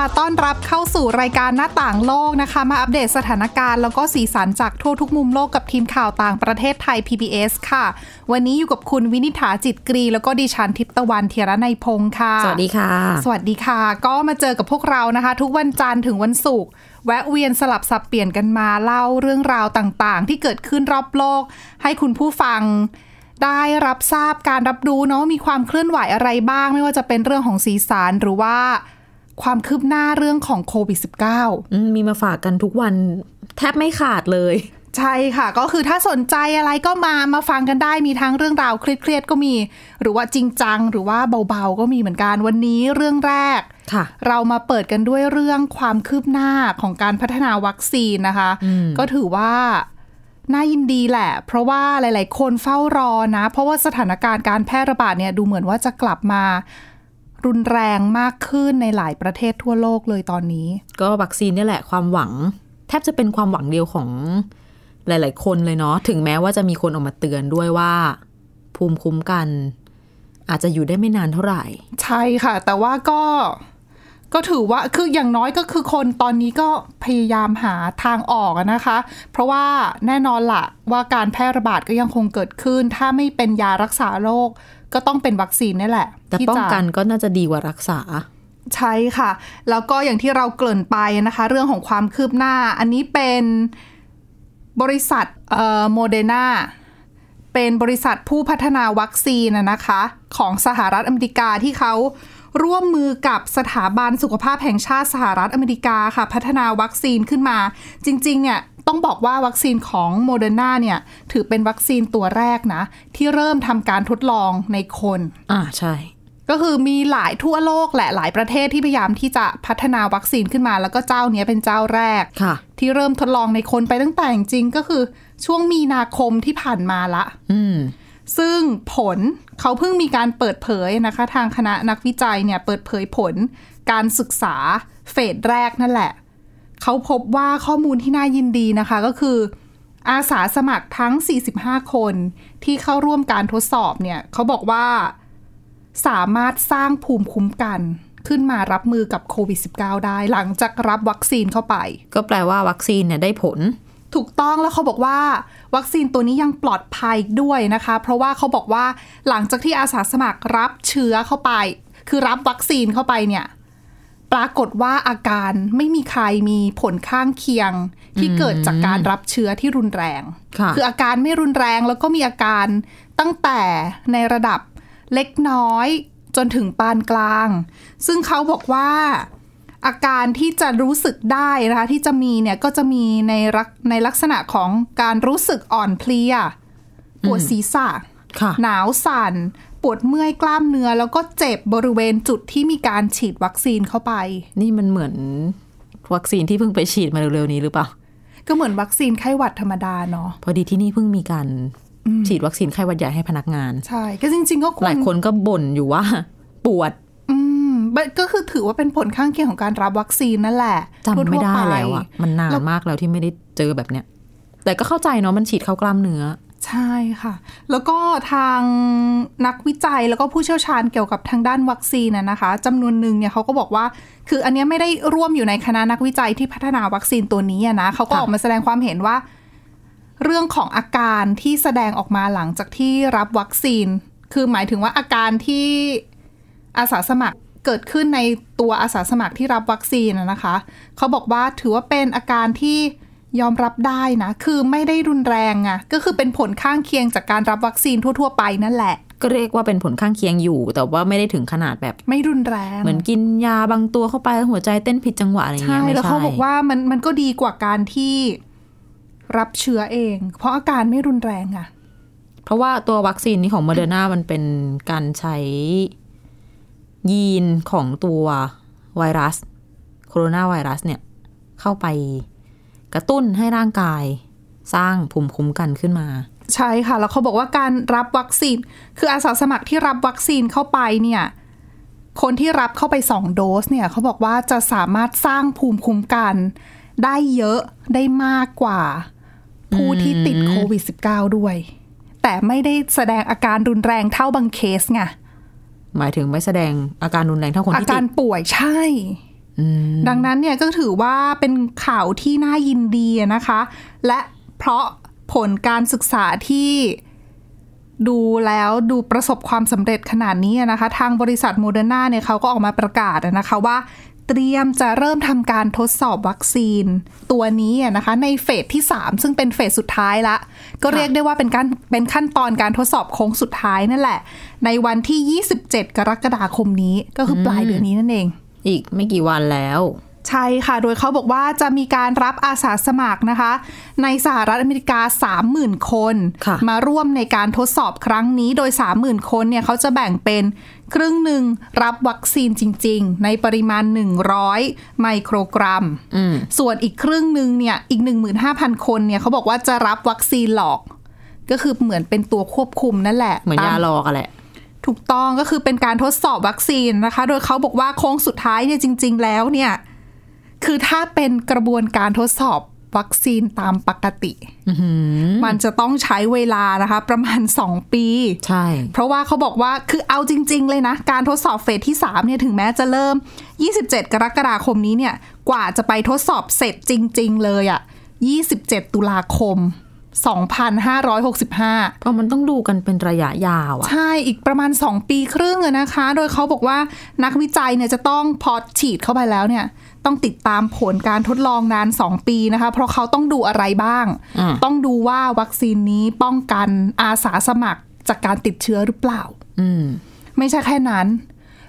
ค่ะต้อนรับเข้าสู่รายการหน้าต่างโลกนะคะ มาอัปเดตสถานการณ์ แล้วก็สีสันจากทั่วทุกมุมโลกกับทีมข่าวต่างประเทศไทย PBS ค่ะ วันนี้อยู่กับคุณวินิษฐาจิตกรี แล้วก็ดิฉันทิพย์ตะวันเทียรนัยพงค์ค่ะ สวัสดีค่ะ สวัสดีค่ะ ก็มาเจอกับพวกเรานะคะ ทุกวันจันทร์ถึงวันศุกร์แวะเวียนสลับสับเปลี่ยนกันมาเล่าเรื่องราวต่างๆ ที่เกิดขึ้นรอบโลก ให้คุณผู้ฟังได้รับทราบการรับรู้เนาะมีความเคลื่อนไหวอะไรบ้าง ไม่ว่าจะเป็นเรื่องของสีสารหรือว่า ความคืบหน้าเรื่องของโควิด -19 อืมมีมาฝากกันทุกวันแทบไม่ขาดเลย ใช่ค่ะ ก็คือถ้าสนใจอะไรก็มามาฟังกันได้มีทั้งเรื่องราวเครียดๆก็มี หรือว่าจริงจังหรือว่าเบาๆก็มีเหมือนกันวันนี้เรื่องแรกค่ะเรามาเปิดกันด้วยเรื่องความคืบหน้าของการพัฒนาวัคซีนนะคะ ก็ถือว่าน่ายินดีแหละ เพราะว่าหลาย ๆ คนเฝ้ารอนะ เพราะว่าสถานการณ์การแพร่ระบาดเนี่ยดูเหมือนว่าจะกลับมา รุนแรงมากขึ้นในหลายประเทศทั่วโลกเลยตอนนี้ ก็วัคซีนนี่แหละความหวัง แทบจะเป็นความหวังเดียวของหลาย ๆ คนเลยเนาะถึงแม้ว่าจะมีคนออกมาเตือนด้วยว่า ภูมิคุ้มกัน อาจจะอยู่ได้ไม่นานเท่าไหร่ ใช่ค่ะ แต่ว่าก็ก็ถือว่าคืออย่างน้อยก็คือคนตอนนี้ก็พยายามหาทางออกอะนะคะ เพราะว่าแน่นอนละว่าการแพร่ระบาดก็ยังคงเกิดขึ้น ถ้าไม่เป็นยารักษาโรค ก็ต้องเป็นวัคซีนนี่แหละ แต่ที่ป้องจะกันก็น่าจะดีกว่ารักษา ใช่ค่ะ แล้วก็อย่างที่เราเกริ่นไปนะคะ เรื่องของความคืบหน้า อันนี้เป็นบริษัทโมเดอร์นาเป็นบริษัทผู้พัฒนาวัคซีนนะนะคะ ของสหรัฐอเมริกาที่เขา ร่วมมือกับสถาบันสุขภาพแห่งชาติสหรัฐอเมริกาค่ะ พัฒนาวัคซีนขึ้นมา จริงๆ เนี่ยต้องบอกว่าวัคซีนของโมเดอร์นาเนี่ย ถือเป็นวัคซีนตัวแรกนะ ที่เริ่มทำการทดลองในคน อ่าใช่ ก็คือมีหลายทั่วโลกแหละหลายประเทศที่พยายามที่จะพัฒนาวัคซีนขึ้นมา แล้วก็เจ้าเนี้ยเป็นเจ้าแรกค่ะ ที่เริ่มทดลองในคนไปตั้งแต่จริงๆก็คือช่วงมีนาคมที่ผ่านมาละ อืม ซึ่งผลเขาเพิ่งมีการเปิดเผยนะคะ ทางคณะนักวิจัยเนี่ยเปิดเผยผลการศึกษาเฟสแรกนั่นแหละ เขาพบว่าข้อมูลที่น่ายินดีนะคะก็คือ อาสาสมัครทั้ง 45 คนที่เข้าร่วมการทดสอบเนี่ยเขาบอกว่าสามารถสร้างภูมิคุ้มกันขึ้นมารับมือกับโควิด -19 ได้หลังจากรับวัคซีนเข้าไป ก็แปลว่าวัคซีนเนี่ยได้ผล ถูกต้องแล้วเขาบอกว่า วัคซีนตัวนี้ยังปลอดภัยด้วยนะคะ เพราะว่าเขาบอกว่าหลังจากที่อาสาสมัครรับเชื้อเข้าไป คือรับวัคซีนเข้าไปเนี่ยปรากฏว่าอาการไม่มีใครมีผลข้างเคียงที่เกิดจากการรับเชื้อที่รุนแรงค่ะออาการไม่รุนแรงแล้วก็มีอาการตั้งแต่ในระดับเล็กน้อยจนถึงปานกลาง ซึ่งเขาบอกว่า อาการที่จะรู้สึกได้นะคะที่จะมีเนี่ยก็จะมีในรักในลักษณะของการรู้สึกอ่อนเพลียปวดศีรษะค่ะหนาวสั่น ปวดเมื่อยกล้ามเนื้อ แล้วก็เจ็บบริเวณจุดที่มีการฉีดวัคซีนเข้าไป นี่มันเหมือนวัคซีนที่เพิ่งไปฉีดมาเร็วๆนี้หรือเปล่า ก็เหมือนวัคซีนไข้หวัดธรรมดาเนาะพอดีที่นี่เพิ่งมีการฉีดวัคซีนไข้หวัดใหญ่ให้พนักงาน ใช่ ก็จริง ๆ ก็ควรหลายคนก็บ่นอยู่ว่า ปวดอืม ก็คือถือว่าเป็นผลข้างเคียงของการรับวัคซีนนั่นแหละจำไม่ได้ทั่ๆปแล้วอะมันนานมากแล้วที่ไม่ได้เจอแบบเนี้ย แต่ก็เข้าใจเนาะมันฉีดเข้ากล้ามเนื้อใช่ค่ะ แล้วก็ทางนักวิจัยแล้วก็ผู้เชี่ยวชาญเกี่ยวกับทางด้านวัคซีนนะนะคะจำนวนหนึ่งเนี่ยเขาก็บอกว่า คืออันเนี้ยไม่ได้ร่วมอยู่ในคณะนักวิจัยที่พัฒนาวัคซีนตัวนี้อะนะเขาก็ค่ะออกมาแสดงความเห็นว่า เรื่องของอาการที่แสดงออกมาหลังจากที่รับวัคซีน คือหมายถึงว่าอาการที่อาสาสมัคร เกิดขึ้นในตัวอาสาสมัครที่รับวัคซีนนะนะคะ เขาบอกว่าถือว่าเป็นอาการที่ยอมรับได้นะ คือไม่ได้รุนแรงอะก็คือเป็นผลข้างเคียงจากการรับวัคซีนทั่ว ๆ ไปนั่นแหละ ก็เรียกว่าเป็นผลข้างเคียงอยู่ แต่ว่าไม่ได้ถึงขนาดแบบ ไม่รุนแรง เหมือนกินยาบางตัวเข้าไปแล้วหัวใจเต้นผิดจังหวะอะไรอย่างใช่เงี้ยไม่แล้วใช่เขาบอกว่ามันมันก็ดีกว่าการที่รับเชื้อเอง เพราะอาการไม่รุนแรงอะเพราะว่าตัววัคซีนนี้ของโมเดอร์นามันเป็นการใช้ ยีนของตัวไวรัส โคโรนาไวรัสเนี่ยเข้าไปกระตุ้นให้ร่างกายสร้างภูมิคุ้มกันขึ้นมา ใช่ค่ะ แล้วเขาบอกว่าการรับวัคซีน คืออาสาสมัครที่รับวัคซีนเข้าไปเนี่ยคนที่รับเข้าไปสองโดสเนี่ยเขาบอกว่าจะสามารถสร้างภูมิคุ้มกัน ได้เยอะได้มากกว่า ผู้ที่ติดโควิด -19 ด้วย แต่ไม่ได้แสดงอาการรุนแรงเท่าบางเคสไง หมายถึงไม่แสดงอาการรุนแรงเท่าคนอาที่กาติรดป่วยใช่ดังนั้นเนี่ยก็ถือว่าเป็นข่าวที่น่ายินดีนะคะ และเพราะผลการศึกษาที่ดูแล้วดูประสบความสำเร็จขนาดนี้นะคะ ทางบริษัทโมเดอร์นาเนี่ยเขาก็ออกมาประกาศนะคะว่า เตรียมจะเริ่มทำการทดสอบวัคซีน ตัวนี้นะคะในเฟสที่ 3 ซึ่งเป็นเฟสสุดท้ายละ ก็เรียกได้ว่าเป็นการเป็นขั้นตอนการทดสอบโค้งสุดท้ายนั่นแหละ ในวันที่ 27 กรกฎาคมนี้ก็คือปลายเดือนนี้นั่นเอง อีกไม่กี่วันแล้ว ใช่ค่ะ โดยเขาบอกว่าจะมีการรับอาสาสมัครนะคะ ในสหรัฐอเมริกา 30,000 คนค่ะมาร่วมในการทดสอบครั้งนี้ โดย 30,000 คนเนี่ยเขาจะแบ่งเป็นครึ่งหนึ่งรับวัคซีนจริง ๆ ในปริมาณ 100 ไมโครกรัมอืมส่วนอีกครึ่งหนึ่งเนี่ยอีก 15,000 คนเนี่ยเขาบอกว่าจะรับวัคซีนหลอก ก็คือเหมือนเป็นตัวควบคุมนั่นแหละ เหมือนตยาหลอกอะแหละถูกต้องก็คือเป็นการทดสอบวัคซีนนะคะ โดยเขาบอกว่าโค้งสุดท้ายเนี่ยจริง ๆ แล้วเนี่ย คือถ้าเป็นกระบวนการทดสอบวัคซีนตามปกติมันจะต้องใช้เวลานะคะ ประมาณ 2 ปี ใช่ เพราะว่าเขาบอกว่าคือเอาจริง ๆ เลยนะ การทดสอบเฟสที่3เนี่ยถึงแม้จะเริ่ม 27 กรกฎาคมนี้เนี่ย กว่าจะไปทดสอบเสร็จจริง ๆ เลยอะ่ะ 27 ตุลาคม 2565เพราะมันต้องดูกันเป็นระยะยาวอะใช่อีกประมาณ 2 ปีครึ่งอะนะคะ โดยเขาบอกว่านักวิจัยเนี่ยจะต้องพอฉีดเข้าไปแล้วเนี่ย ต้องติดตามผลการทดลองนาน 2 ปีนะคะ เพราะเขาต้องดูอะไรบ้างอืมต้องดูว่าวัคซีนนี้ป้องกันอาสาสมัครจากการติดเชื้อหรือเปล่าอืมไม่ใช่แค่นั้น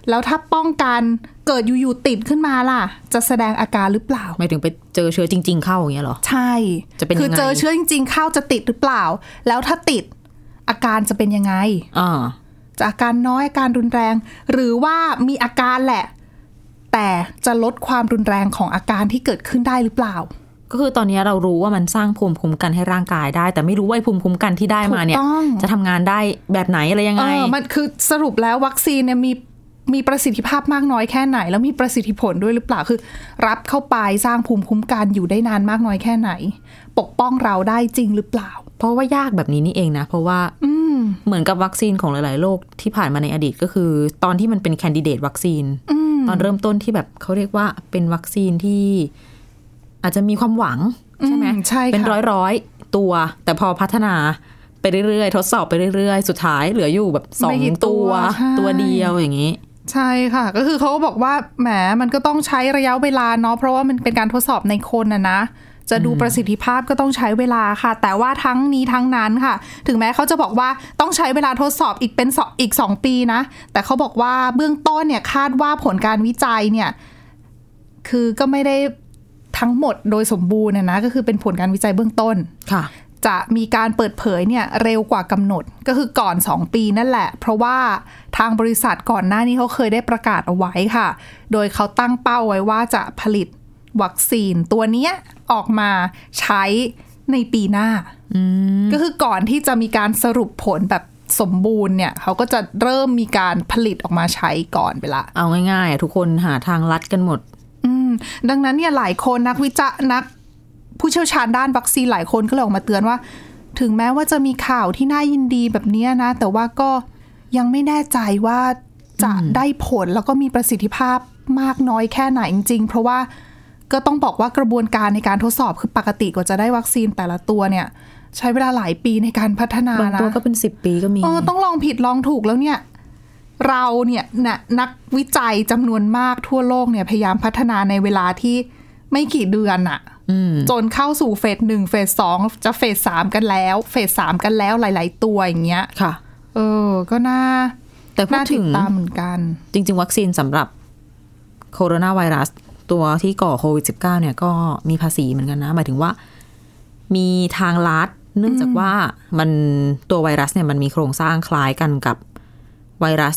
แล้วถ้าป้องกันเกิดอยู่ๆติดขึ้นมาล่ะ จะแสดงอาการหรือเปล่าหมายถึงไปเจอเชื้อจริง ๆ เข้าอย่างเงี้ยเหรอใช่จะเป็นยังไงคือเจอเชื้อจริง ๆ เข้าจะติดหรือเปล่า แล้วถ้าติดอาการจะเป็นยังไงอ่าจะอาการน้อยอาการรุนแรง หรือว่ามีอาการแหละ แต่จะลดความรุนแรงของอาการที่เกิดขึ้นได้หรือเปล่า ก็คือตอนนี้เรารู้ว่ามันสร้างภูมิคุ้มกันให้ร่างกายได้ แต่ไม่รู้ว่าไอ้ภูมิคุ้มกันที่ได้มาเนี่ยถูกต้องจะทำงานได้แบบไหนอะไรยังเอไงอมันคือสรุปแล้ววัคซีนเนี่ยมีมีประสิทธิภาพมากน้อยแค่ไหน แล้วมีประสิทธิผลด้วยหรือเปล่าคือ รับเข้าไปสร้างภูมิคุ้มกันอยู่ได้นานมากน้อยแค่ไหน ปกป้องเราได้จริงหรือเปล่า เพราะว่ายากแบบนี้นี่เองนะ เพราะว่าอืมเหมือนกับวัคซีนของหลาย ๆ โรคที่ผ่านมาในอดีตก็คือ ตอนที่มันเป็นแคนดิเดตวัคซีน อืม ตอนเริ่มต้นที่แบบเขาเรียกว่าเป็นวัคซีนที่อาจจะมีความหวัง ใช่ไหมอืมใช่ค่ะเป็นร้อยร้อยๆตัว แต่พอพัฒนาไปเรื่อยๆ ทดสอบไปเรื่อยๆ สุดท้ายเหลืออยู่แบบสองไม่กี่ตัตัววใช่ตัวเดียวอย่างนี้ใช่ค่ะ ก็คือเขาก็บอกว่าแหมมันก็ต้องใช้ระยะเวลาเนาะเพราะว่ามันเป็นการทดสอบในคนนะนะ จะดูประสิทธิภาพก็ต้องใช้เวลาค่ะ แต่ว่าทั้งนี้ทั้งนั้นค่ะ ถึงแม้เขาจะบอกว่าต้องใช้เวลาทดสอบอีกเป็นสองอีกสองปีนะ แต่เขาบอกว่าเบื้องต้นเนี่ยคาดว่าผลการวิจัยเนี่ย คือก็ไม่ได้ทั้งหมดโดยสมบูรณ์นะนะก็คือเป็นผลการวิจัยเบื้องต้นค่ะ จะมีการเปิดเผยเนี่ยเร็วกว่ากำหนดก็คือก่อน 2 ปีนั่นแหละ เพราะว่าทางบริษัทก่อนหน้านี้เขาเคยได้ประกาศเอาไว้ค่ะ โดยเขาตั้งเป้าไว้ว่าจะผลิต วัคซีนตัวเนี้ยออกมาใช้ในปีหน้า ก็คือก่อนที่จะมีการสรุปผลแบบสมบูรณ์เนี่ยเขาก็จะเริ่มมีการผลิตออกมาใช้ก่อนไปละ เอาง่ายๆอะทุกคนหาทางลัดกันหมดอืมดังนั้นเนี่ยหลายคนนักวิจัยนัก ผู้เชี่ยวชาญด้านวัคซีนหลายคนก็เลยออกมาเตือนว่า ถึงแม้ว่าจะมีข่าวที่น่ายินดีแบบเนี้ยนะ แต่ว่าก็ยังไม่แน่ใจว่าจะได้ผลแล้วก็มีประสิทธิภาพมากน้อยแค่ไหนจริงๆเพราะว่า ก็ต้องบอกว่ากระบวนการในการทดสอบคือปกติกว่าจะได้วัคซีนแต่ละตัวเนี่ย ใช้เวลาหลายปีในการพัฒนาบางนะตัวก็เป็นสิบปีก็มีเออต้องลองผิดลองถูกแล้วเนี่ย เราเนี่ยนะนักวิจัยจำนวนมากทั่วโลกเนี่ยพยายามพัฒนาในเวลาที่ไม่กี่เดือนอะอืมจนเข้าสู่เฟสหนึ่งเฟสสองจะเฟสสามกันแล้ว เฟสสามกันแล้วหลาย ๆ ตัวอย่างเงี้ยค่ะ เออ ก็น่า แต่พูดน่าติถึดงตามเหมือนกัน จริง ๆ วัคซีนสำหรับโคโรนาไวรัส ตัวที่ก่อโควิด -19 เนี่ยก็มีภาษีเหมือนกันนะ หมายถึงว่า มีทางลัดเนื่องจากว่ามันตัวไวรัสเนี่ยมันมีโครงสร้างคล้ายกันกับไวรัส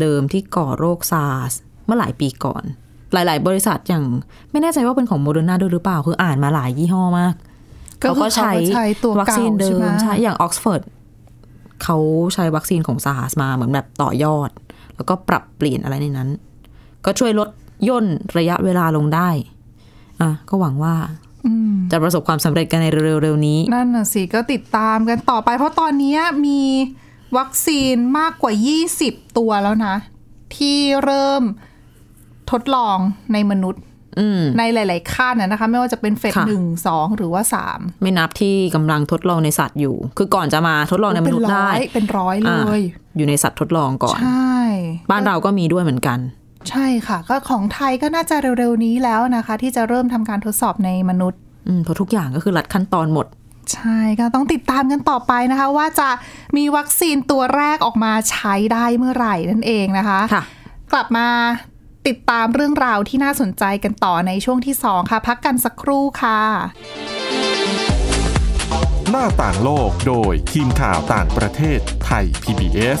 เดิมที่ก่อโรคซาร์สเมื่อหลายปีก่อน หลาย ๆ บริษัทอย่างไม่แน่ใจว่าเป็นของโมเดอร์นาด้วยหรือเปล่า คืออ่านมาหลายยี่ห้อมากก็คือเขาก็ใช้เขาก็ใช้ตัววัคซีนเดิเก่าใช่ไหมใช่อย่างออกซฟอร์ดเขาใช้วัคซีนของซาร์สมาเหมือนแบบต่อยอด แล้วก็ปรับเปลี่ยนอะไรในนั้น ก็ช่วยลด ย่นระยะเวลาลงได้อะก็หวังว่าอืมจะประสบความสำเร็จกันในเร็วๆนี้ นั่นน่ะสิก็ติดตามกันต่อไป เพราะตอนนี้มีวัคซีนมากกว่า 20 ตัวแล้วนะ ที่เริ่มทดลองในมนุษย์อืมในหลาย ๆขั้นนะนะคะ ไม่ว่าจะเป็นเฟสค่ะหนึ่งสองหรือว่าสามไม่นับที่กำลังทดลองในสัตว์อยู่ คือก่อนจะมาทดลองในมเป็นนุษย์ร้ได้อยเป็นร้อยเลอะยอยู่ในสัตว์ทดลองก่อน ใช่ บ้านเราก็มีด้วยเหมือนกัน ใช่ค่ะ ก็ของไทยก็น่าจะเร็วๆนี้แล้วนะคะ ที่จะเริ่มทำการทดสอบในมนุษย์อืมเพราะทุกอย่างก็คือรัดขั้นตอนหมด ใช่ก็ต้องติดตามกันต่อไปนะคะ ว่าจะมีวัคซีนตัวแรกออกมาใช้ได้เมื่อไหร่นั่นเองนะคะค่ะกลับมาติดตามเรื่องราวที่น่าสนใจกันต่อในช่วงที่ 2 ค่ะ พักกันสักครู่ค่ะ หน้าต่างโลกโดยทีมข่าวต่างประเทศไทย PBS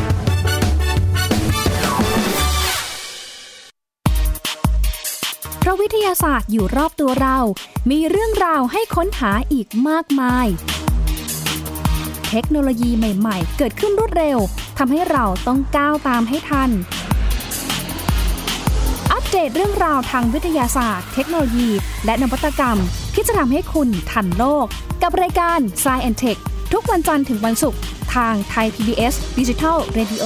เพราะวิทยาศาสตร์อยู่รอบตัวเรา มีเรื่องราวให้ค้นหาอีกมากมาย เทคโนโลยีใหม่ ๆ เกิดขึ้นรวดเร็วทำให้เราต้องก้าวตามให้ทัน อัปเดตเรื่องราวทางวิทยาศาสตร์ เทคโนโลยี และนวัตกรรมที่จะทำให้คุณทันโลก กับรายการ s c i e n t e c h ทุกวันจันทร์ถึงวันศุกร์ทางไทย PBS Digital Radio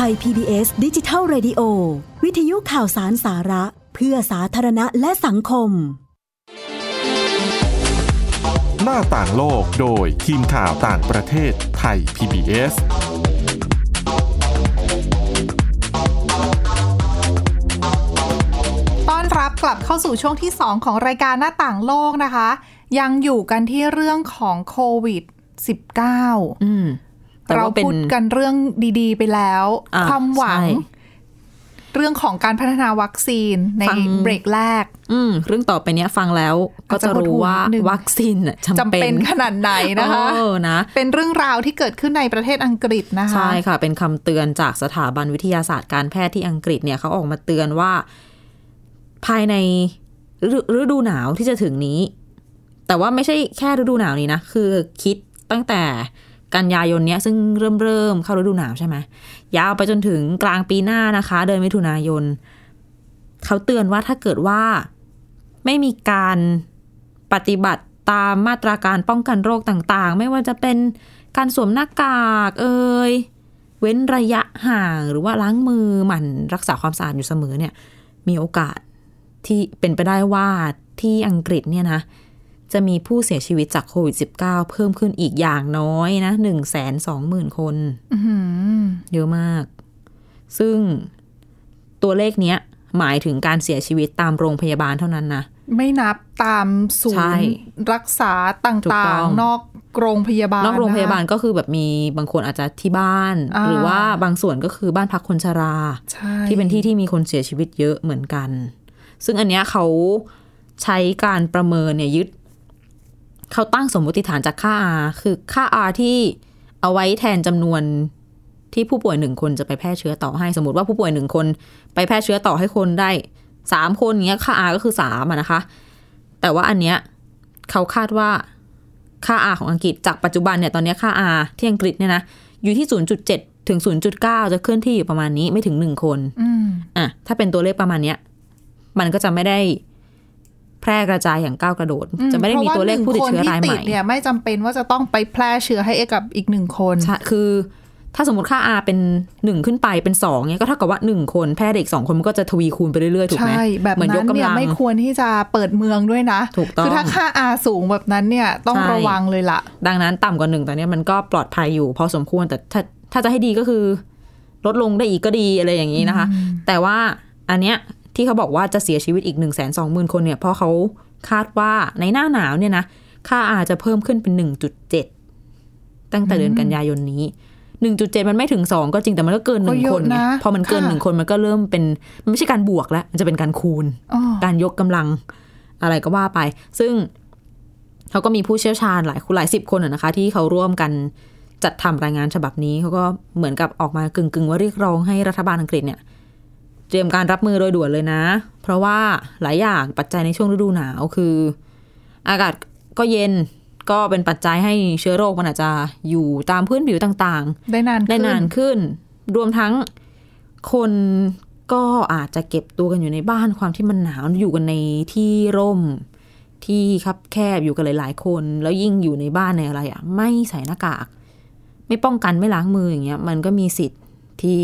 ไทย PBS ดิจิทัล Radio วิทยุข่าวสารสาระ เพื่อสาธารณะและสังคม หน้าต่างโลกโดยทีมข่าวต่างประเทศไทย PBS ต้อนรับกลับเข้าสู่ช่วงที่ 2 ของรายการหน้าต่างโลกนะคะ ยังอยู่กันที่เรื่องของโควิด -19 อืมแต่ เราว่าเป็นพูดกันเรื่องดีๆ ไปแล้วอะความหวังใช่เรื่องของการพัฒนาวัคซีนในฟังเบรกแรก อืมเรื่องต่อไปเนี้ยฟังแล้วก็จะรู้ว่าอาจจะหดหู่นิดนึงวัคซีนน่ะจำจำเป็เป็นนขนาดไหนนะคะเออนะเป็นเรื่องราวที่เกิดขึ้นในประเทศอังกฤษนะคะใช่ค่ะ เป็นคำเตือนจากสถาบันวิทยาศาสตร์การแพทย์ที่อังกฤษเนี่ยเขาออกมาเตือนว่า ภายในฤฤดูหนาวที่จะถึงนี้ แต่ว่าไม่ใช่แค่ฤดูหนาวนี้นะ คือคิดตั้งแต่ กันยายนเนี้ยซึ่งเริ่มเริ่มเข้าฤดูหนาวใช่ไหมยาวไปจนถึงกลางปีหน้านะคะ เดือนมิถุนายน เขาเตือนว่าถ้าเกิดว่าไม่มีการปฏิบัติตามมาตราการป้องกันโรคต่างๆ ไม่ว่าจะเป็นการสวมหน้ากากเอ่ยเว้นระยะห่างหรือว่าล้างมือหมั่นรักษาความสะอาดอยู่เสมอเนี่ย มีโอกาสที่เป็นไปได้ว่าที่อังกฤษเนี่ยนะ จะมีผู้เสียชีวิตจากโควิด -19 เพิ่มขึ้นอีกอย่างน้อยนะหนึ่งแสนสองหมื่นคนอื้อหือเยอะมาก ซึ่งตัวเลขเนี้ย หมายถึงการเสียชีวิตตามโรงพยาบาลเท่านั้นนะ ไม่นับตามศูใช่นย์รักษาตถูก่าต้งองๆ นอกโรงพยาบาล นอกโรงพยาบาลนะคะก็คือแบบมีบางคนอาจจะที่บ้านอ่าหรือว่าบางส่วนก็คือบ้านพักคนชราใช่ที่เป็นที่ที่มีคนเสียชีวิตเยอะเหมือนกัน ซึ่งอันเนี้ยเขาใช้การประเมินเนี่ยยึด เขาตั้งสมมติฐานจากค่า R คือค่า R ที่เอาไว้แทนจำนวนที่ผู้ป่วยหนึ่งคนจะไปแพร่เชื้อต่อให้ สมมติว่าผู้ป่วยหนึ่งคน ไปแพร่เชื้อต่อให้คนได้สามคนเงี้ยค่า R ก็คือสามอะนะคะ แต่ว่าอันเนี้ยเขาคาดว่าค่า R ของอังกฤษจากปัจจุบันเนี่ยตอนเนี้ยค่า R ที่อังกฤษเนี่ยนะอยู่ที่ 0.7 ถึง 0.9 จะเคลื่อนที่อยู่ประมาณนี้ไม่ถึงหนึ่งคนอืมอะถ้าเป็นตัวเลขประมาณเนี้ย มันก็จะไม่ได้ แพร่กระจายอย่างก้าวกระโดด จะไม่ได้มีตัวเลขผู้ติดเชื้อรายใหพะว่ม่นึ่งคนที่ติดเนี่ยไม่จำเป็นว่าจะต้องไปแพร่เชื้อให้กับอีกหนึ่งคนใช่คือ ถ้าสมมติค่า R เป็นหนึ่งขึ้นไปเป็นสองเนี่ยก็เท่ากับว่าหนึ่งคนแพร่เด็กสองคนมันก็จะทวีคูณไปเรื่อยๆถูกไหมใช่แบบเหมือนยนั้กนกำเนี่ยลังไม่ควรที่จะเปิดเมืองด้วยนะถูกต้องคือถ้าค่า R สูงแบบนั้นเนี่ยต้องใช่ระวังเลยล่ะดังนั้นต่ำกว่าหนึ่งตอนเนี้ยมันก็ปลอดภัยอยู่ พอสมควรแต่ถ้าถ้าจะให้ดีก็คือ ลดลงได้อีกก็ดีอะไรอย่างนี้นะคะ แต่ว่าอันเนี้ย ที่เขาบอกว่าจะเสียชีวิตอีกหนึ่งแสนสองหมื่นคนเนี่ยเพราะเขาคาดว่าในหน้าหนาวเนี่ยนะค่าอาจจะเพิ่มขึ้นเป็นหนึ่งจุดเจ็ดตั้งแต่เดือนกันยายนนี้หนึ่งจุดเจ็ดมันไม่ถึงสองก็จริงแต่มันก็เกินหนึ่งก็เยคอะนไงนะพอมันเกินค่ะหนึ่งคนมันก็เริ่มเป็นมันไม่ใช่การบวกแล้ว มันจะเป็นการคูณอ๋อการยกกำลังอะไรก็ว่าไป ซึ่งเขาก็มีผู้เชี่ยวชาญหลายหลายสิบคนอะนะคะ ที่เขาร่วมกันจัดทำรายงานฉบับนี้เขาก็เหมือนกับออกมากึ่งๆ ว่าเรียกร้องให้รัฐบาลอังกฤษเนี่ย เตรียมการรับมือโดยด่วนเลยนะ เพราะว่าหลายอย่างปัจจัยในช่วงฤดูหนาวคือ อากาศก็เย็นก็เป็นปัจจัยให้เชื้อโรคมันอาจจะอยู่ตามพื้นผิวต่างๆ ได้นานได้ขึ้นานขึ้น รวมทั้งคนก็อาจจะเก็บตัวกันอยู่ในบ้านความที่มันหนาวอยู่กันในที่ร่มที่คับแคบอยู่กันหลายๆคน แล้วยิ่งอยู่ในบ้านในอะไรอะ ไม่ใส่หน้ากาก ไม่ป้องกันไม่ล้างมืออย่างเงี้ย มันก็มีสิทธิ์ที่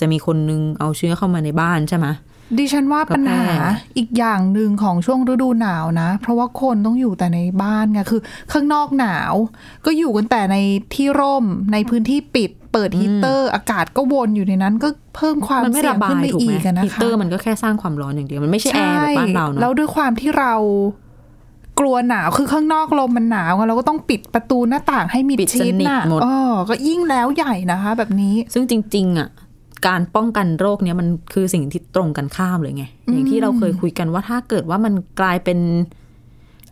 จะมีคนนึงเอาเชื้อเข้ามาในบ้านใช่ไหมดิฉันว่าปัญหาก็แพร่อีกอย่างหนึ่งของช่วงฤดูหนาวนะ เพราะว่าคนต้องอยู่แต่ในบ้านไงคือข้างนอกหนาว ก็อยู่กันแต่ในที่ร่มในพื้นที่ปิด เปิดฮีตเตอร์ อากาศก็วนอยู่ในนั้น ก็เพิ่มความมันไม่เสี่ยระงบาขึ้นยไปถูกอีไหมกอะนะฮีตคะเตอร์มันก็แค่สร้างความร้อนอย่างเดียวมันไม่ใช่แอร์แบบบ้านเราเนาะแล้วด้วยความที่เรากลัวหนาวคือข้างนอกลมมันหนาวไงเราก็ต้องปิดประตูหน้าต่างให้มิดปิดชิดสนิทน่ะหมดเออก็ยิ่งแล้วใหญ่นะคะ แบบนี้ซึ่งจริง ๆ อะ การป้องกันโรคเนี้ยมันคือสิ่งที่ตรงกันข้ามเลยไง อย่างที่เราเคยคุยกันว่าถ้าเกิดว่ามันกลายเป็น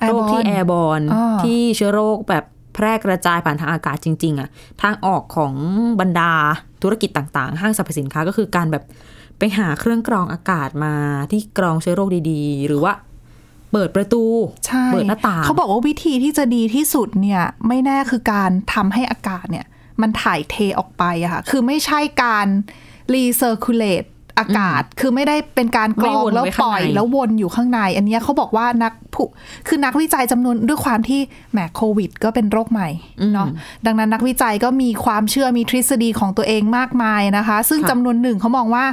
โรคที่ Airborne แอร์บอลอ่าที่เชื้อโรคแบบแพร่กระจายผ่านทางอากาศจริง ๆอะทางออกของบรรดาธุรกิจต่าง ๆ ห้างสรรพสินค้าก็คือการแบบไปหาเครื่องกรองอากาศมาที่กรองเชื้อโรคดีๆ หรือว่าเปิดประตูใช่เปิดหน้าต่าง เขาบอกว่าวิธีที่จะดีที่สุดเนี่ย ไม่แน่คือการทำให้อากาศเนี่ย มันถ่ายเทออกไปอะค่ะ คือไม่ใช่การ recirculate อากาศคือไม่ได้เป็นการกรองไม่วนแล้วไว้ปข้างล่อยในแล้ววนอยู่ข้างใน อันเนี้ยเขาบอกว่านักผู้คือนักวิจัยจำนวนด้วยความที่แหมโควิด ก็เป็นโรคใหม่เนาะดังนั้นนักวิจัยก็มีความเชื่อมีทฤษฎีของตัวเองมากมายนะคะ ซึ่งค่ะจำนวนหนึ่งเขามองว่า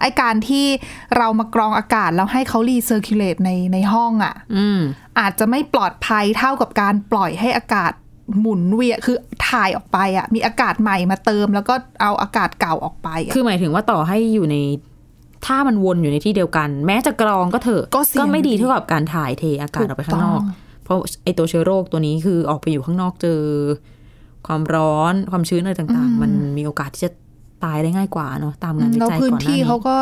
ไอการที่เรามากรองอากาศแล้วให้เขา recirculate ในในห้องอะอืมอาจจะไม่ปลอดภัยเท่ากับการปล่อยให้อากาศ หมุนเวียนคือถ่ายออกไปอะมีอากาศใหม่มาเติม แล้วก็เอาอากาศเก่าออกไปอะคือหมายถึงว่าต่อให้อยู่ใน ถ้ามันวนอยู่ในที่เดียวกัน แม้จะกรองก็เถอะก็เสี่ยงไม่ดีอยู่ดีเท่ากับการถ่ายเทอากาศออกไปข้างนอกถูกต้องเพราะไอตัวเชื้อโรคตัวนี้คือออกไปอยู่ข้างนอกเจอ ความร้อนความชื้นอะไรต่างๆ มันมีโอกาสที่จะตายได้ง่ายกว่าเนาะตามงานวิแล้วจัยพื้นก่อนหน้าที่นี้เขาก็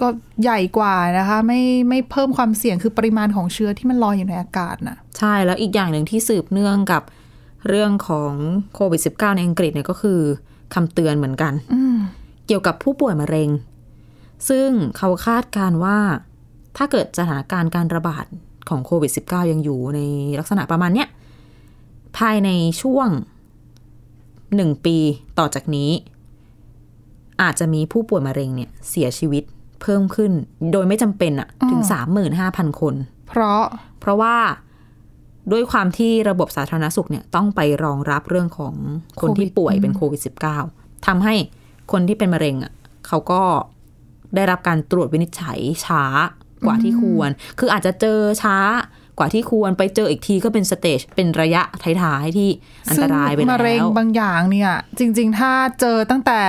ก็ใหญ่กว่านะคะ ไม่ไม่เพิ่มความเสี่ยงคือปริมาณของเชื้อที่มันลอยอยู่ในอากาศน่ะ ใช่แล้วอีกอย่างหนึ่งที่สืบเนื่องกับ เรื่องของโควิด -19 ในอังกฤษเนี่ยก็คือคำเตือนเหมือนกันอืมเกี่ยวกับผู้ป่วยมะเร็ง ซึ่งเขาคาดการณ์ว่า ถ้าเกิดสถานการณ์การระบาดของโควิด -19 ยังอยู่ในลักษณะประมาณเนี้ย ภายในช่วงหนึ่งปีต่อจากนี้ อาจจะมีผู้ป่วยมะเร็งเนี่ย เสียชีวิตเพิ่มขึ้น โดยไม่จำเป็นอะถึง35,000คน เพราะ เพราะว่า ด้วยความที่ระบบสาธารณสุขเนี่ยต้องไปรองรับเรื่องของคนที่โควิดป่วยเป็นโควิด -19 ทำให้คนที่เป็นมะเร็งอะเขาก็ได้รับการตรวจวินิจฉัยช้ากว่าที่ควร คืออาจจะเจอช้ากว่าที่ควรไปเจออีกทีก็เป็นสเตจเป็นระยะท้ายๆที่อันตรายไปซึ่งแล้มะเร็งวบางอย่างเนี่ย จริง ๆ ถ้าเจอตั้งแต่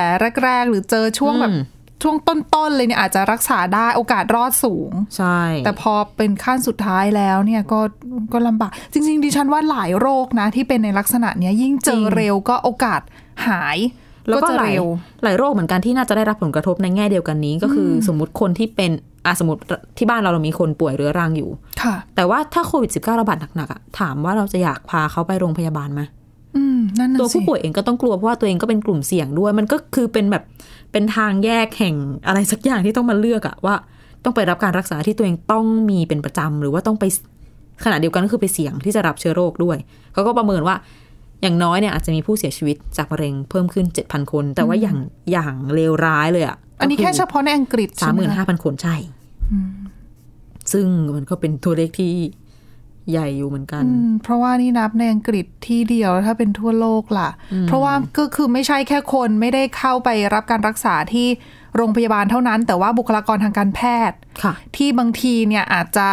แรก ๆ หรือเจอช่วงแบบอืม ช่วงต้นๆเลยเนี่ยอาจจะรักษาได้โอกาสรอดสูง ใช่ แต่พอเป็นขั้นสุดท้ายแล้วเนี่ยก็ก็ลำบาก จริง ๆ ดิฉันว่าหลายโรคนะที่เป็นในลักษณะเนี้ยยิ่งเจอเร็วก็โอกาสหายแล้วก็จะหลายเร็วหลายโรคเหมือนกันที่น่าจะได้รับผลกระทบในแง่เดียวกันนี้ ก็คืออสมมติคนที่เป็นอะสมมติที่บ้านเราเรามีคนป่วยเรื้อรังอยู่ ค่ะ แต่ว่าถ้าโควิด -19 ระบาดหนักๆอะถามว่าเราจะอยากพาเขาไปโรงพยาบาลไหมอืมนั่นน่ะ ตัวผู้สิป่วยเองก็ต้องกลัวเพราะว่าตัวเองก็เป็นกลุ่มเสี่ยงด้วย มันก็คือเป็นแบบเป็นทางแยกแห่งอะไรสักอย่างที่ต้องมาเลือกอะว่าต้องไปรับการรักษาที่ตัวเองต้องมีเป็นประจำหรือว่าต้องไปขณะเดียวกันก็คือไปเสี่ยงที่จะรับเชื้อโรคด้วยเขาก็ประเมินว่าอย่างน้อยเนี่ยอาจจะมีผู้เสียชีวิตจากมะเร็งเพิ่มขึ้น 7,000 คน แต่ว่าอย่างอย่างเลวร้ายเลยอะอันนี้แค่เฉพาะในอังกฤษสามหมื่นห้าใช่ไคะพันคนใช่ซึ่งมันก็เป็นตัวเลขที่ ใหญ่อยู่เหมือนกันอืมเพราะว่านี่นับในอังกฤษที่เดียวถ้าเป็นทั่วโลกล่ะ เพราะว่าก็คือไม่ใช่แค่คนไม่ได้เข้าไปรับการรักษาที่โรงพยาบาลเท่านั้น แต่ว่าบุคลากรทางการแพทย์ค่ะที่บางทีเนี่ยอาจจะ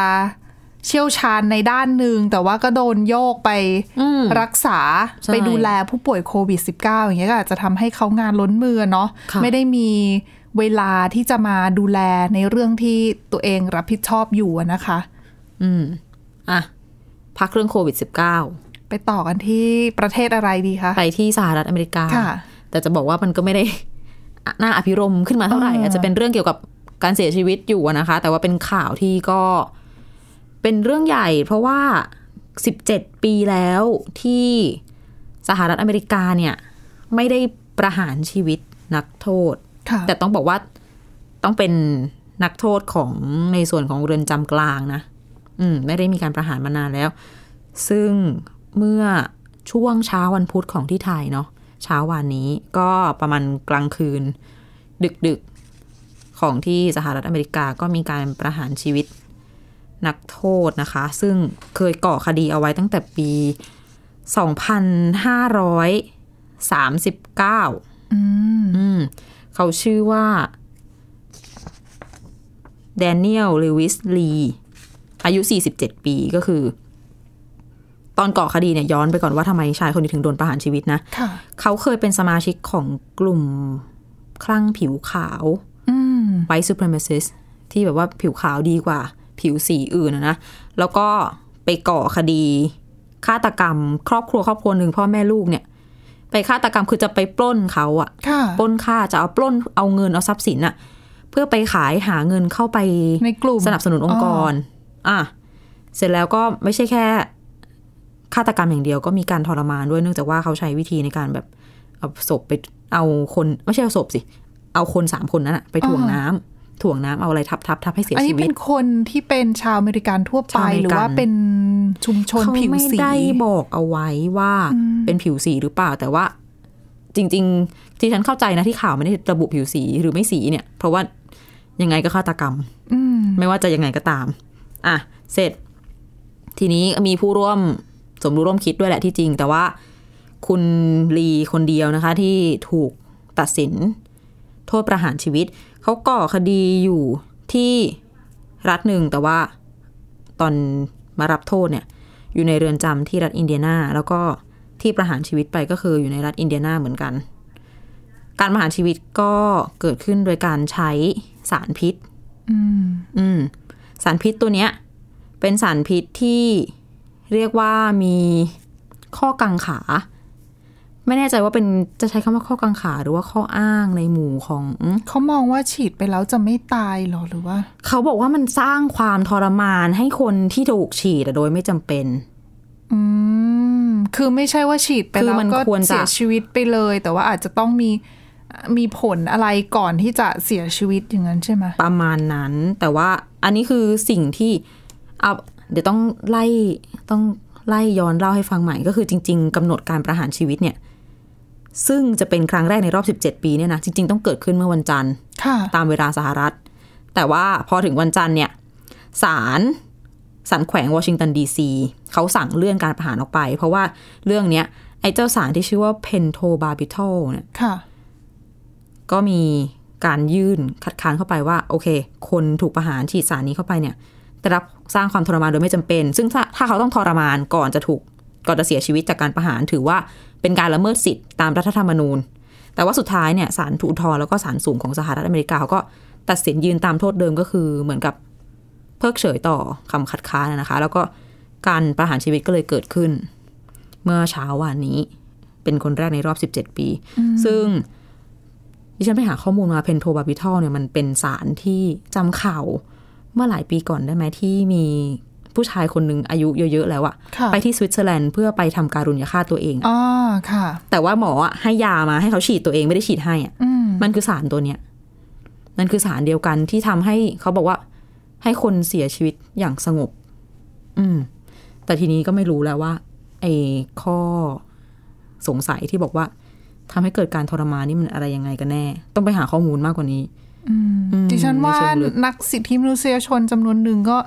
เชี่ยวชาญในด้านหนึ่งแต่ว่าก็โดนโยกไปอืมรักษาใช่ไปดูแลผู้ป่วยโควิด -19 อย่างเงี้ยก็อาจจะทำให้เขางานล้นมือเนาะค่ะไม่ได้มีเวลาที่จะมาดูแลในเรื่องที่ตัวเองรับผิดชอบอยู่อะนะคะ อืม อะ พักเรื่องโควิด -19 ไปต่อกันที่ประเทศอะไรดีคะ ไปที่สหรัฐอเมริกาค่ะแต่จะบอกว่ามันก็ไม่ได้น่าอภิรมย์ขึ้นมาเท่าไหร่อ่าอาจจะเป็นเรื่องเกี่ยวกับการเสียชีวิตอยู่อะนะคะ แต่ว่าเป็นข่าวที่ก็เป็นเรื่องใหญ่ เพราะว่า 17 ปีแล้วที่สหรัฐอเมริกาเนี่ยไม่ได้ประหารชีวิตนักโทษค่ะแต่ต้องบอกว่าต้องเป็นนักโทษของในส่วนของเรือนจำกลางนะ อืมไม่ได้มีการประหารมานานแล้ว ซึ่งเมื่อช่วงเช้าวันพุธของที่ไทยเนาะเช้าวันนี้ก็ประมาณกลางคืน ดึกๆ ของที่สหรัฐอเมริกาก็มีการประหารชีวิตนักโทษนะคะ ซึ่งเคยก่อคดีเอาไว้ตั้งแต่ปี 2539 อืมอืมเขาชื่อว่าแดเนียลล w วิสลี อายุ 47 ปีก็คือ ตอนก่อคดีเนี่ยย้อนไปก่อนว่าทำไมชายคนนี้ถึงโดนประหารชีวิตนะค่ะเขาเคยเป็นสมาชิกของกลุ่มคลั่งผิวขาวอืม white supremacist ที่แบบว่าผิวขาวดีกว่า ผิวสีอื่นนะนะ แล้วก็ไปก่อคดีฆาตกรรม ครอบครัวครอบครัวหนึ่งพ่อแม่ลูกเนี่ย ไปฆาตกรรมคือจะไปปล้นเขาอะค่ะปล้นค่าจะเอาปล้นเอาเงินเอาทรัพย์สินอะเพื่อไปขายหาเงินเข้าไปในกลุ่มสนับสนุนองค์กร อะเสร็จแล้วก็ไม่ใช่แค่ฆาตกรรมอย่างเดียวก็มีการทรมานด้วยเนื่องจากว่าเขาใช้วิธีในการแบบเอาศพไปเอาคนไม่ใช่เอาศพสิ เอาคนสามคนนั้นอะไปถ่วงน้ำถ่วงน้ำเอาอะไรทับทับทับให้เสียอันนี้ชีวิเป็นคนที่เป็นชาวอเมริกันทั่วไปหรือว่าเป็นชุมชนเขาผิวไม่สีได้บอกเอาไว้ว่าเป็นผิวสีหรือเปล่าแต่ว่า จริง ๆ ที่ฉันเข้าใจนะที่ข่าวไม่ได้ระบุผิวสีหรือไม่สีเนี่ย เพราะว่ายังไงก็ฆาตกรรมอืมไม่ว่าจะยังไงก็ตาม อะเสร็จ ทีนี้มีผู้ร่วมสมรู้ร่วมคิดด้วยแหละที่จริง แต่ว่าคุณลีคนเดียวนะคะ ที่ถูกตัดสิน โทษประหารชีวิต เขาก่อคดีอยู่ที่รัฐหนึ่งแต่ว่าตอนมารับโทษเนี่ย อยู่ในเรือนจำที่รัฐอินเดียนาแล้วก็ที่ประหารชีวิตไปก็คืออยู่ในรัฐอินเดียนาเหมือนกัน การประหารชีวิตก็เกิดขึ้นโดยการใช้สารพิษ อืมอืม สารพิษตัวเนี้ยเป็นสารพิษที่เรียกว่ามีข้อกังขา ไม่แน่ใจว่าเป็นจะใช้คำว่าข้อกังขาหรือว่าข้ออ้างในหมู่ของ เขามองว่าฉีดไปแล้วจะไม่ตายเหรอหรือว่า เขาบอกว่ามันสร้างความทรมานให้คนที่ถูกฉีดอะโดยไม่จำเป็น อืม คือไม่ใช่ว่าฉีดไปคือแล้วมันก็ควรจะเสียชีวิตไปเลย แต่ว่าอาจจะต้องมี มีผลอะไรก่อนที่จะเสียชีวิตอย่างนั้นใช่ไหมประมาณนั้น แต่ว่าอันนี้คือสิ่งที่เอาเดี๋ยวต้องไล่ต้องไล่ย้อนเล่าให้ฟังใหม่ก็คือจริง ๆกำหนดการประหารชีวิตเนี่ย ซึ่งจะเป็นครั้งแรกในรอบ 17 ปีเนี่ยนะจริง ๆ ต้องเกิดขึ้นเมื่อวันจันทร์ค่ะตามเวลาสหรัฐ แต่ว่าพอถึงวันจันทร์เนี่ยศาลศาลแขวงวอชิงตันดีซีเขาสั่งเลื่อนการประหารออกไป เพราะว่าเรื่องเนี้ยไอ้เจ้าสารที่ชื่อว่า pentobarbital เนี่ยค่ะ ก็มีการยื่นคัดค้านเข้าไปว่า โอเค คนถูกประหารฉีดสารนี้เข้าไปเนี่ยได้รับสร้างความทรมานโดยไม่จำเป็น ซึ่งถ้าถ้าเขาต้องทรมานก่อนจะถูกก่อนจะเสียชีวิตจากการประหารถือว่าเป็นการละเมิดสิทธิตามรัฐธรรมนูญ แต่ว่าสุดท้ายเนี่ยศาลอุทธรณ์แล้วก็ศาลสูงของสหรัฐอเมริกาเขาก็ตัดสินยืนตามโทษเดิมก็คือเหมือนกับเพิกเฉยต่อคำคัดค้านนะคะ แล้วก็การประหารชีวิตก็เลยเกิดขึ้น เมื่อเช้าวันนี้ เป็นคนแรกในรอบ 17 ปี ซึ่ง ดิฉันไปหาข้อมูลมา pentobarbital เนี่ยมันเป็นสารที่จำข่าวเมื่อหลายปีก่อนได้ไหมที่มีผู้ชายคนหนึ่งอายุเยอะๆแล้วอะค่ะไปที่สวิตเซอร์แลนด์เพื่อไปทำการุญยฆาตตัวเองอะอ๋ค่ะ แต่ว่าหมออะให้ยามาให้เขาฉีดตัวเองไม่ได้ฉีดให้อะอืมมันคือสารตัวเนี้ยมันคือสารเดียวกันที่ทำให้เขาบอกว่า ให้คนเสียชีวิตอย่างสงบ อืม แต่ทีนี้ก็ไม่รู้แล้วว่าไอ้ข้อสงสัยที่บอกว่า ทำให้เกิดการทรมานนี่มันอะไรยังไงกันแน่ ต้องไปหาข้อมูลมากกว่านี้อืมดิฉันว่าในเชิงลึกนักสิทธิมนุษยชนจำนวนหนึ่งก็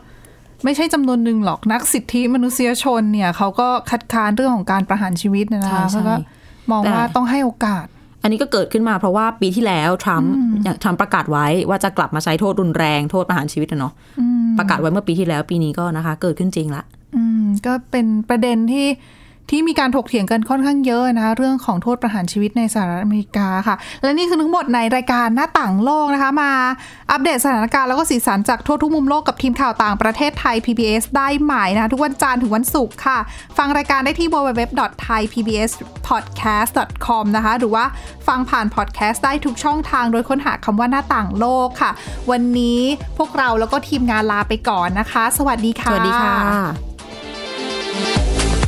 ไม่ใช่จำนวนหนึ่งหรอกนักสิทธิมนุษยชนเนี่ยเขาก็คัดค้านเรื่องของการประหารชีวิตนะใช่คะใช่เขาก็มองว่าแต่ต้องให้โอกาส อันนี้ก็เกิดขึ้นมาเพราะว่าปีที่แล้วทรัมป์ทรัมป์ประกาศไว้ว่าจะกลับมาใช้โทษรุนแรงโทษประหารชีวิตนะเนาะประกาศไว้เมื่อปีที่แล้วปีนี้ก็นะคะ เกิดขึ้นจริงละอืมก็เป็นประเด็นที่ ที่มีการถกเถียงกันค่อนข้างเยอะนะคะเรื่องของโทษประหารชีวิตในสหรัฐอเมริกาค่ะ และนี่คือทั้งหมดในรายการหน้าต่างโลกนะคะ มาอัปเดตสถานการณ์แล้วก็สีสันจากทั่วทุกมุมโลกกับทีมข่าวต่างประเทศไทย PBS ได้ใหม่นะคะทุกวันจันทร์ถึงวันศุกร์ค่ะ ฟังรายการได้ที่ www.thaipbspodcast.com นะคะ หรือว่าฟังผ่านพอดแคสต์ได้ทุกช่องทางโดยค้นหาคำว่าหน้าต่างโลกค่ะ วันนี้พวกเราแล้วก็ทีมงานลาไปก่อนนะคะ สวัสดีค่ะสวัสดีค่ะ